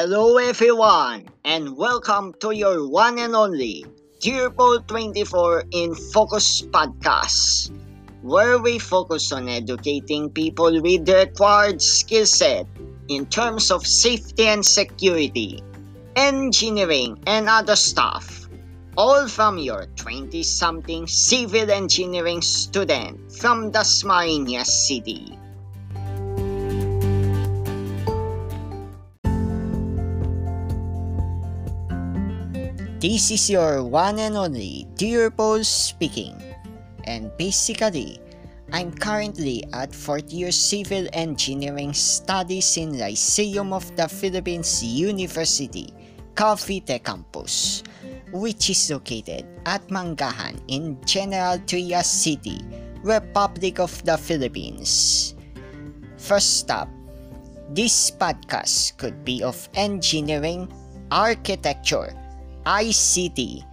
Hello everyone and welcome to your one and only Dearpol 24 in Focus podcast where we focus on educating people with the required skill set in terms of safety and security, engineering and other stuff. All from your 20 something civil engineering student from Dasmariñas City. This is your one and only Dear Paul speaking. And basically, I'm currently at fourth year civil engineering studies in Lyceum of the Philippines University, Cavite campus, which is located at Mangahan in General Trias City, Republic of the Philippines. First up, this podcast could be of engineering, architecture, ICT,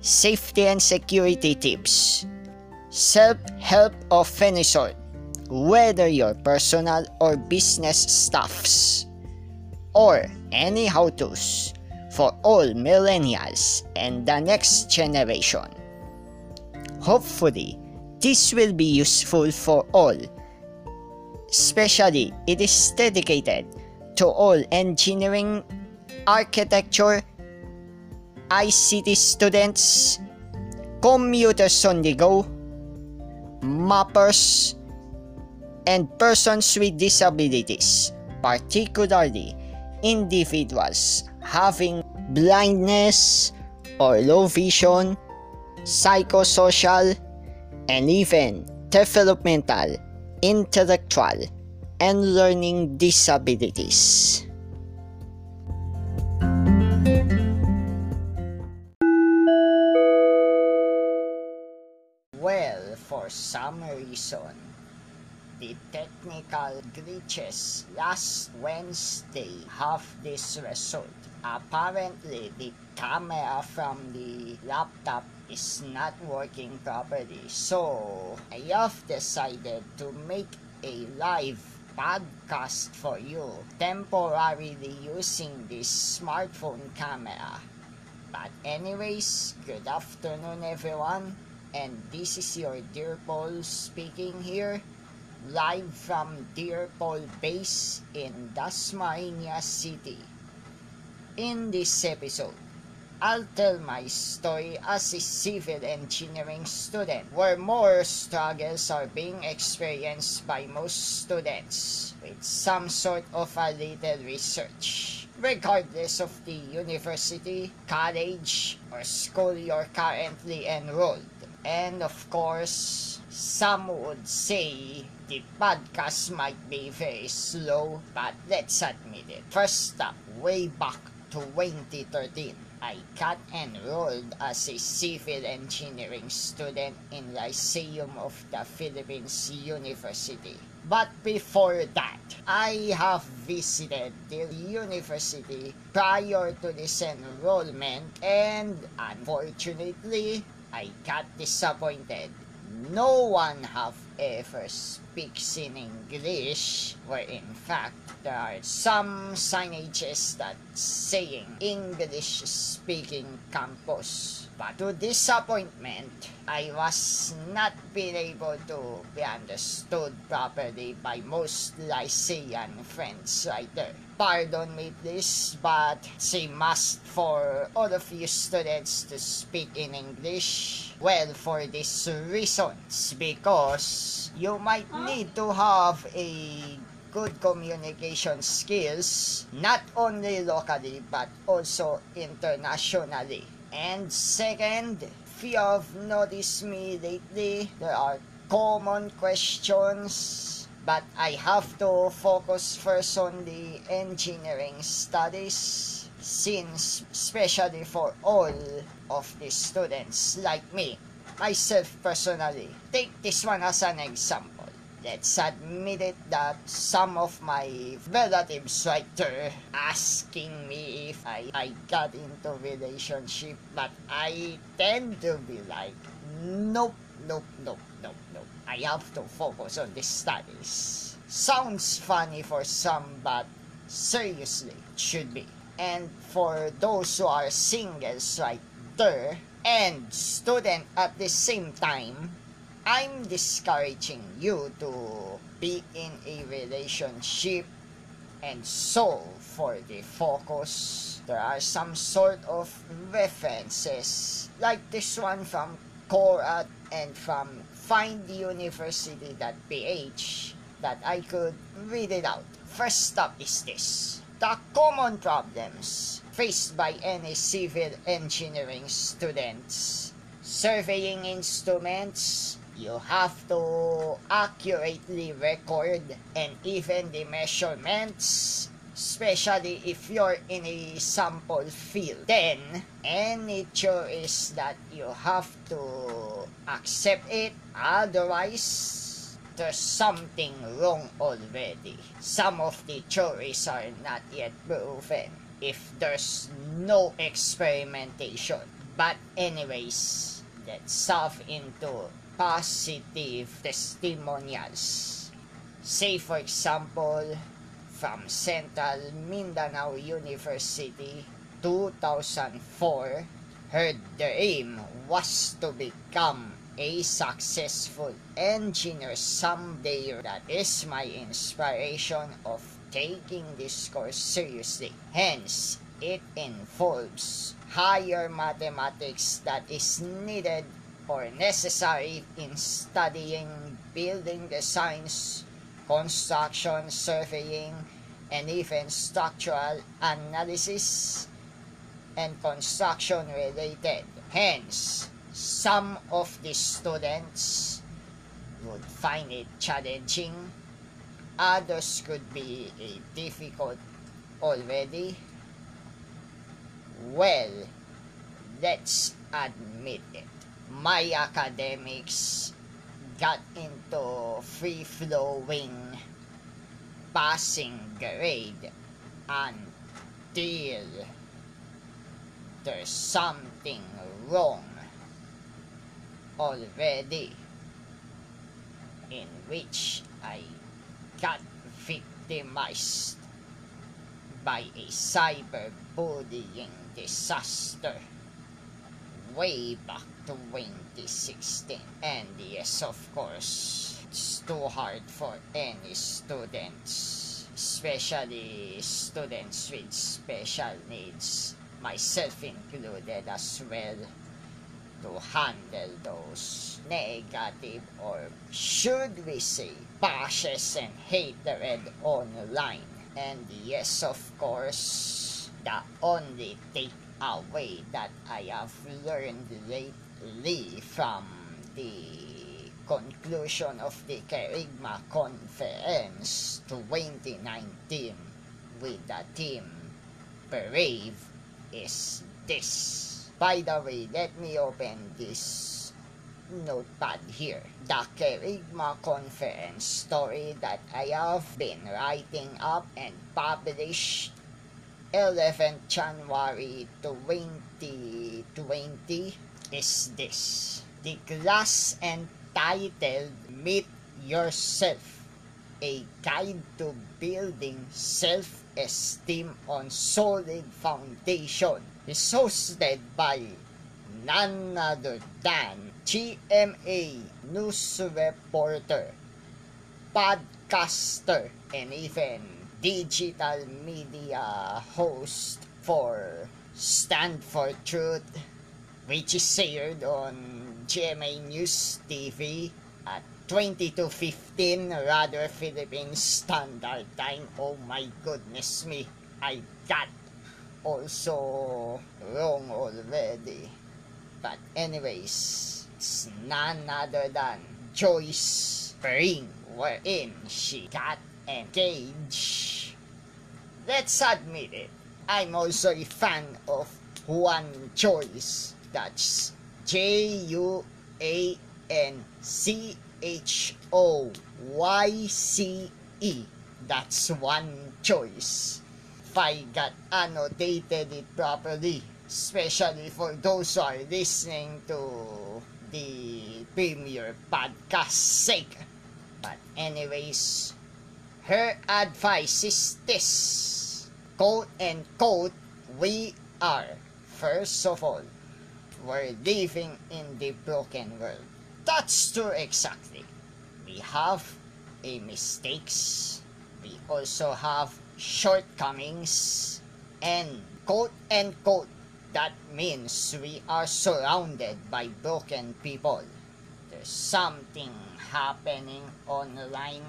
safety and security tips, self-help of any sort, whether your personal or business stuffs, or any how-tos for all millennials and the next generation. Hopefully, this will be useful for all. Especially, it is dedicated to all engineering, architecture, ICT students, commuters on the go, mappers, and persons with disabilities, particularly individuals having blindness or low vision, psychosocial, and even developmental, intellectual, and learning disabilities. Well, for some reason, the technical glitches last Wednesday have this result. Apparently, the camera from the laptop is not working properly. So, I have decided to make a live podcast for you, temporarily using this smartphone camera. But anyways, good afternoon everyone and this is your Dear Paul speaking here, live from Dear Paul Base in Dasmariñas City. In this episode, I'll tell my story as a civil engineering student, where more struggles are being experienced by most students, with some sort of a little research. Regardless of the university, college, or school you're currently enrolled. And of course, some would say the podcast might be very slow, but let's admit it. First up, way back 2013, I got enrolled as a civil engineering student in Lyceum of the Philippines University. But before that, I have visited the university prior to this enrollment and unfortunately, I got disappointed. No one have ever speaks in English, where in fact there are some signages that saying English speaking campus. But to disappointment, I was not being able to be understood properly by most Lycean friends right there. Pardon me please, but it's a must for all of you students to speak in English. Well, for these reasons, because you might need to have a good communication skills, not only locally but also internationally. And second, if you have noticed me lately, there are common questions but I have to focus first on the engineering studies since especially for all of the students like me myself personally. Take this one as an example. Let's admit it that some of my relatives right there asking me if I, I got into relationship but I tend to be like nope nope nope nope I have to focus on the studies. Sounds funny for some, but seriously it should be. And for those who are singles right there and student at the same time, I'm discouraging you to be in a relationship and so for the focus there are some sort of references like this one from Quora and from finduniversity.ph that I could read it out. First up is this. The common problems faced by any civil engineering students. Surveying instruments, you have to accurately record and even the measurements especially if you're in a sample field. Then, any choice that you have to accept it, otherwise, there's something wrong already. Some of the theories are not yet proven if there's no experimentation. But anyways, let's solve into positive testimonials. Say for example, from Central Mindanao University 2004 heard their aim was to become a successful engineer someday. That is my inspiration of taking this course seriously. Hence, it involves higher mathematics that is needed or necessary in studying building designs construction, surveying, and even structural analysis and construction related. Hence, some of the students would find it challenging, others could be difficult already. Well, let's admit it. My academics got into free-flowing passing grade until there's something wrong already in which I got victimized by a cyberbullying disaster way back 2016. And yes, of course, it's too hard for any students, especially students with special needs, myself included as well, to handle those negative or should we say bashes and hatred online. And yes, of course, the only take away that I have learned lately from the conclusion of the Kerygma Conference 2019 with the team Brave is this. By the way, let me open this notepad here. The Kerygma Conference story that I have been writing up and published 11 January 2020 is this. The class entitled Meet Yourself, a guide to building self-esteem on solid foundation is hosted by none other than GMA news reporter, podcaster, and even digital media host for Stand for Truth, which is aired on GMA News TV at 22.15 rather Philippine Standard Time. Oh my goodness me, I got also wrong already. But anyways, it's none other than Joyce Pring, wherein she got engaged. Let's admit it, I'm also a fan of JuanChoyce. That's J U A N C H O Y C E. That's one choice. If I got annotated it properly, especially for those who are listening to the premier podcast sake. But anyways, her advice is this quote and quote, we are, first of all, we're living in the broken world. That's true exactly. We have a mistakes. We also have shortcomings. And quote and quote, that means we are surrounded by broken people. There's something happening online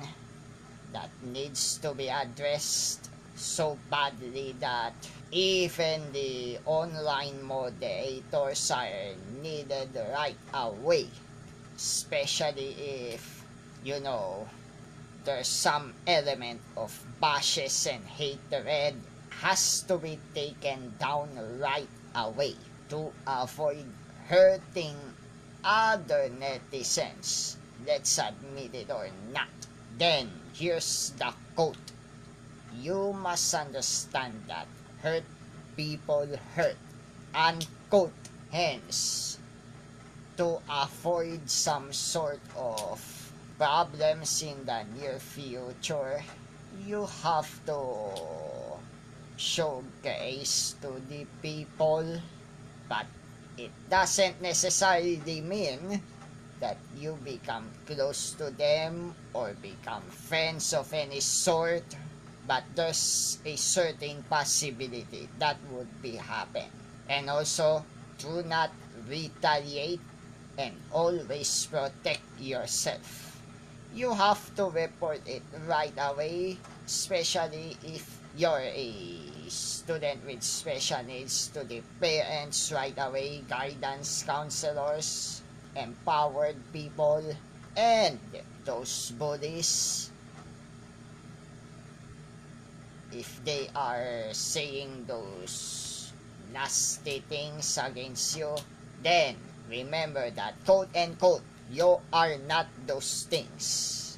that needs to be addressed so badly that even the online moderators are needed right away especially if you know there's some element of bashes and hatred has to be taken down right away to avoid hurting other netizens. Let's admit it or not. Then here's the quote. You must understand that hurt people hurt. Unquote. Hence, to avoid some sort of problems in the near future, you have to show grace to the people, but it doesn't necessarily mean that you become close to them or become friends of any sort but there's a certain possibility that would be happen. And also do not retaliate and always protect yourself. You have to report it right away especially if you're a student with special needs to the parents right away guidance counselors empowered people and those bullies if they are saying those nasty things against you, then remember that quote and quote, you are not those things.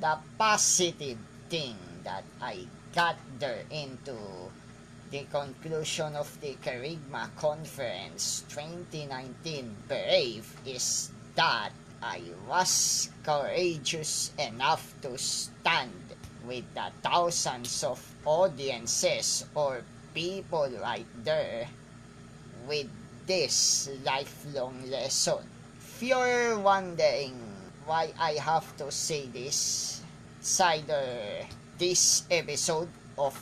The positive thing that I got there into the conclusion of the Kerygma Conference 2019 Brave is that I was courageous enough to stand with the thousands of audiences or people right there with this lifelong lesson. If you're wondering why I have to say this, it's either this episode of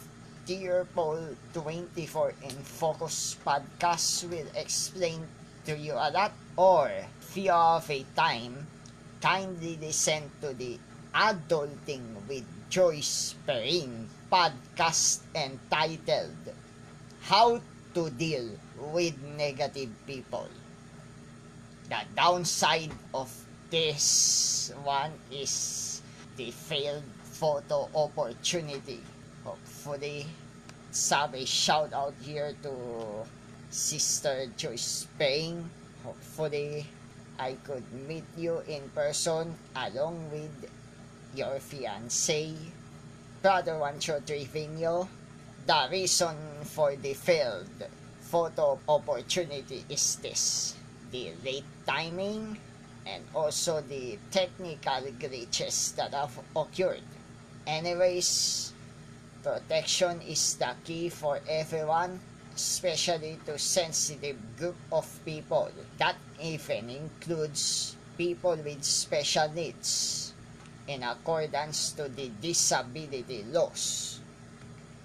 Dear Paul 24 in Focus podcast will explain to you a lot or if you have a time, kindly listen to the Adulting with Joyce Pring podcast entitled How to Deal with Negative People. The downside of this one is the failed photo opportunity. Hopefully, sub a shout out here to Sister Joyce Pring. Hopefully, I could meet you in person along with your fiancé, brother Juancho Triviño. The reason for the failed photo opportunity is this the late timing and also the technical glitches that have occurred. Anyways, protection is the key for everyone, especially to sensitive group of people. That even includes people with special needs in accordance to the disability laws.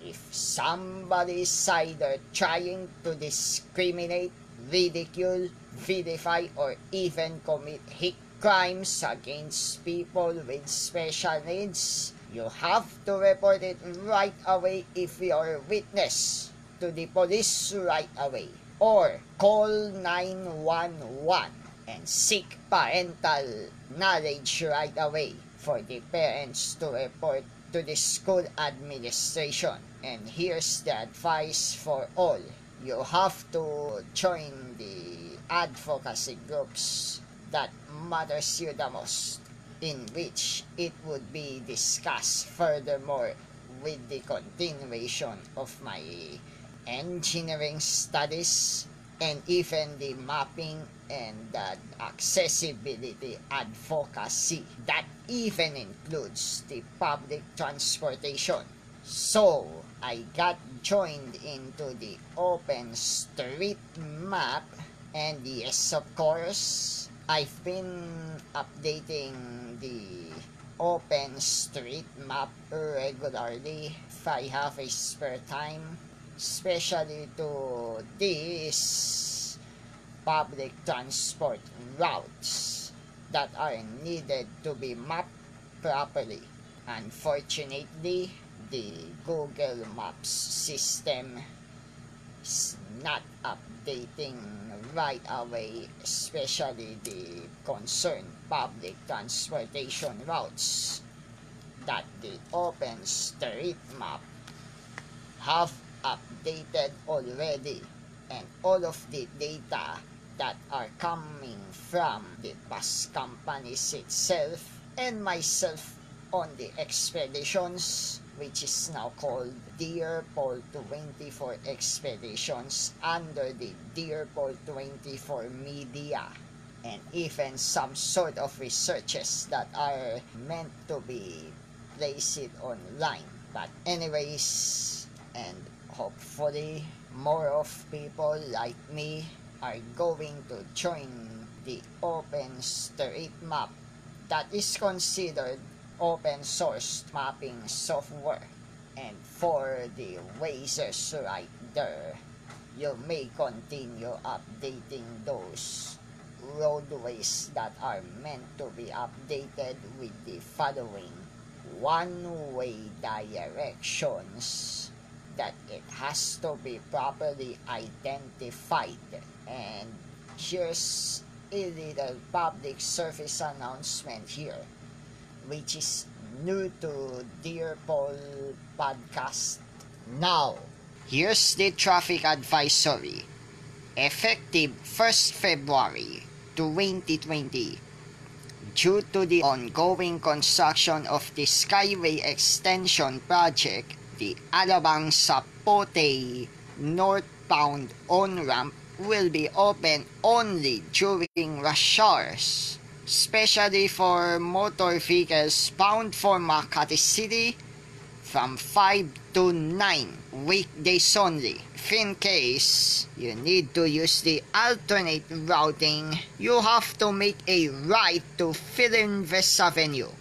If somebody is either trying to discriminate, ridicule, vilify, or even commit hate crimes against people with special needs, you have to report it right away if you are a witness to the police right away or call 911 and seek parental knowledge right away for the parents to report to the school administration. And here's the advice for all. You have to join the advocacy groups that matters you the most in which it would be discussed furthermore with the continuation of my engineering studies and even the mapping and the accessibility advocacy that even includes the public transportation. So, I got joined into the Open Street Map and yes, of course, I've been updating the Open Street Map regularly if I have a spare time, especially to these public transport routes that are needed to be mapped properly. Unfortunately, the Google Maps system is not updating right away, especially the concerned public transportation routes that the Open Street Map have updated already and all of the data that are coming from the bus companies itself and myself on the expeditions which is now called Dear Paul 24 Expeditions under the Dear Paul 24 Media and even some sort of researches that are meant to be placed online. But anyways, and hopefully more of people like me are going to join the open street map that is considered open source mapping software. And for the Wazers right there you may continue updating those roadways that are meant to be updated with the following one-way directions that it has to be properly identified and here's a little public service announcement here which is new to Dear Paul podcast. Now, here's the traffic advisory. Effective 1st February 2020, due to the ongoing construction of the Skyway Extension Project, the Alabang Zapote northbound on-ramp will be open only during rush hours especially for motor vehicles bound for Makati City from 5 to 9 weekdays only. In case you need to use the alternate routing, you have to make a right to Filinvest Avenue.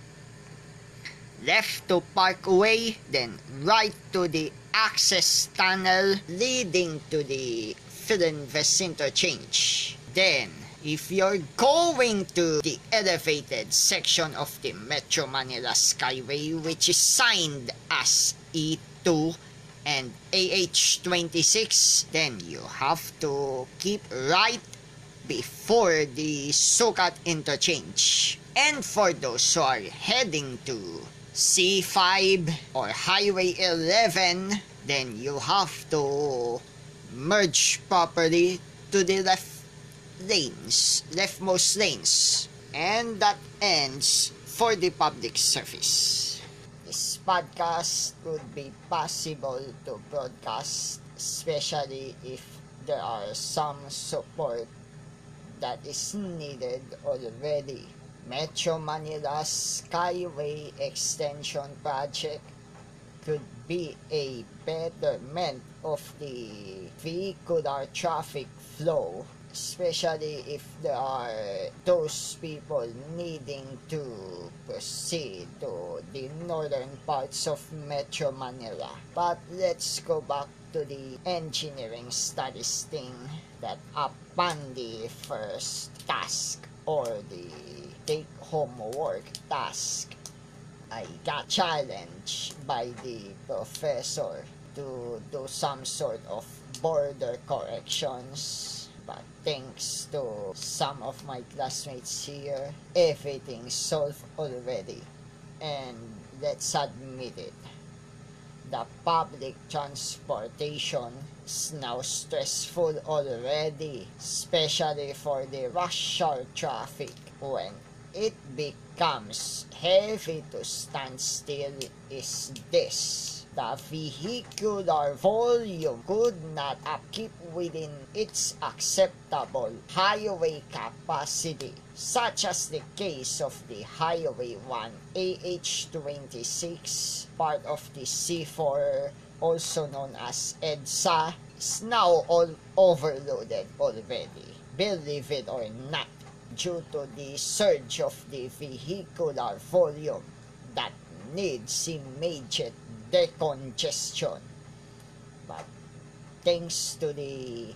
Left to Parkway, then right to the access tunnel leading to the Filinvest interchange. Then if you're going to the elevated section of the Metro Manila Skyway which is signed as E2 and AH26 then you have to keep right before the Sukat interchange. And for those who are heading to C5 or Highway 11 then you have to merge properly to the left lanes, leftmost lanes. And that ends for the public service. This podcast could be possible to broadcast, especially if there are some support that is needed already. Metro Manila's Skyway Extension Project could be a betterment of the vehicular traffic flow especially if there are those people needing to proceed to the northern parts of Metro Manila. But let's go back to the engineering studies thing that upon the first task or the take home work task I got challenged by the professor to do some sort of border corrections but thanks to some of my classmates here, everything's solved already. And let's admit it, the public transportation is now stressful already, especially for the rush hour traffic when it becomes heavy to stand still is this the vehicular volume could not keep within its acceptable highway capacity, such as the case of the Highway 1 AH26, part of the C4, also known as EDSA, is now all overloaded already. Believe it or not, due to the surge of the vehicular volume that needs immediate decongestion. But thanks to the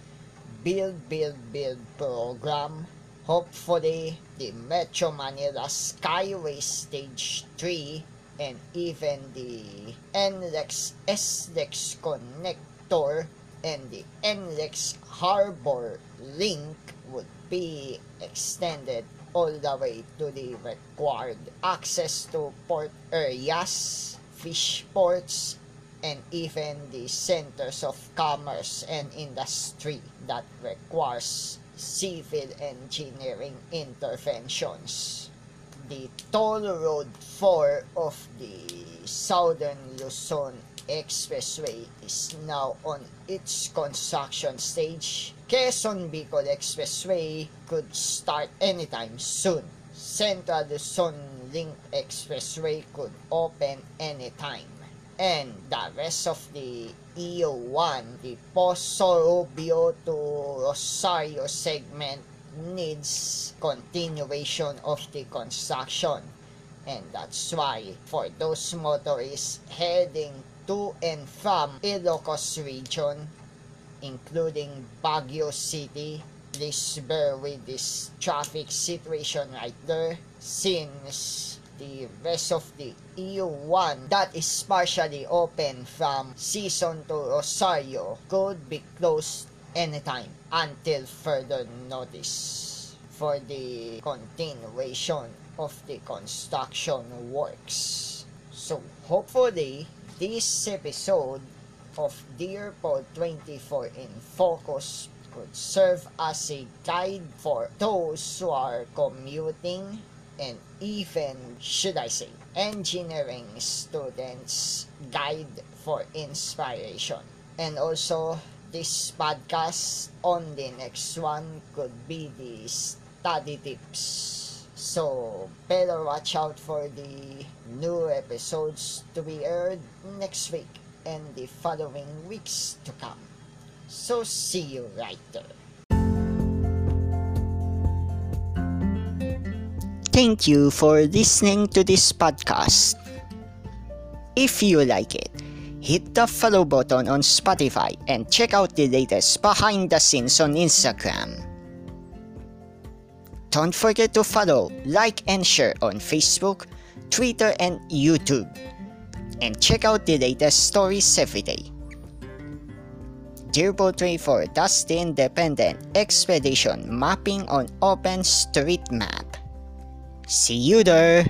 Build, Build, Build program, hopefully the Metro Manila Skyway Stage 3 and even the NLEX SLEX connector and the NLEX Harbor link would be extended all the way to the required access to port areas, fish ports, and even the centers of commerce and industry that requires civil engineering interventions. The toll road 4 of the Southern Luzon Expressway is now on its construction stage. Quezon Bicol Expressway could start anytime soon. Central Luzon Link Expressway could open anytime. And the rest of the EO1, the Poso Rubio to Rosario segment needs continuation of the construction. And that's why for those motorists heading to and from Ilocos region, including Baguio City. Please bear with this traffic situation right there since the rest of the E1 that is partially open from Sison to Rosario could be closed anytime until further notice for the continuation of the construction works. So hopefully this episode of Dearpod 24 in Focus could serve as a guide for those who are commuting and even, should I say, engineering students guide for inspiration. And also, this podcast on the next one could be the study tips so, better watch out for the new episodes to be aired next week and the following weeks to come. So, see you right there. Thank you for listening to this podcast. If you like it, hit the follow button on Spotify and check out the latest behind the scenes on Instagram. Don't forget to follow, like, and share on Facebook, Twitter, and YouTube. And check out the latest stories every day. Dear Paul 24 does the independent expedition mapping on Open Street Map. See you there!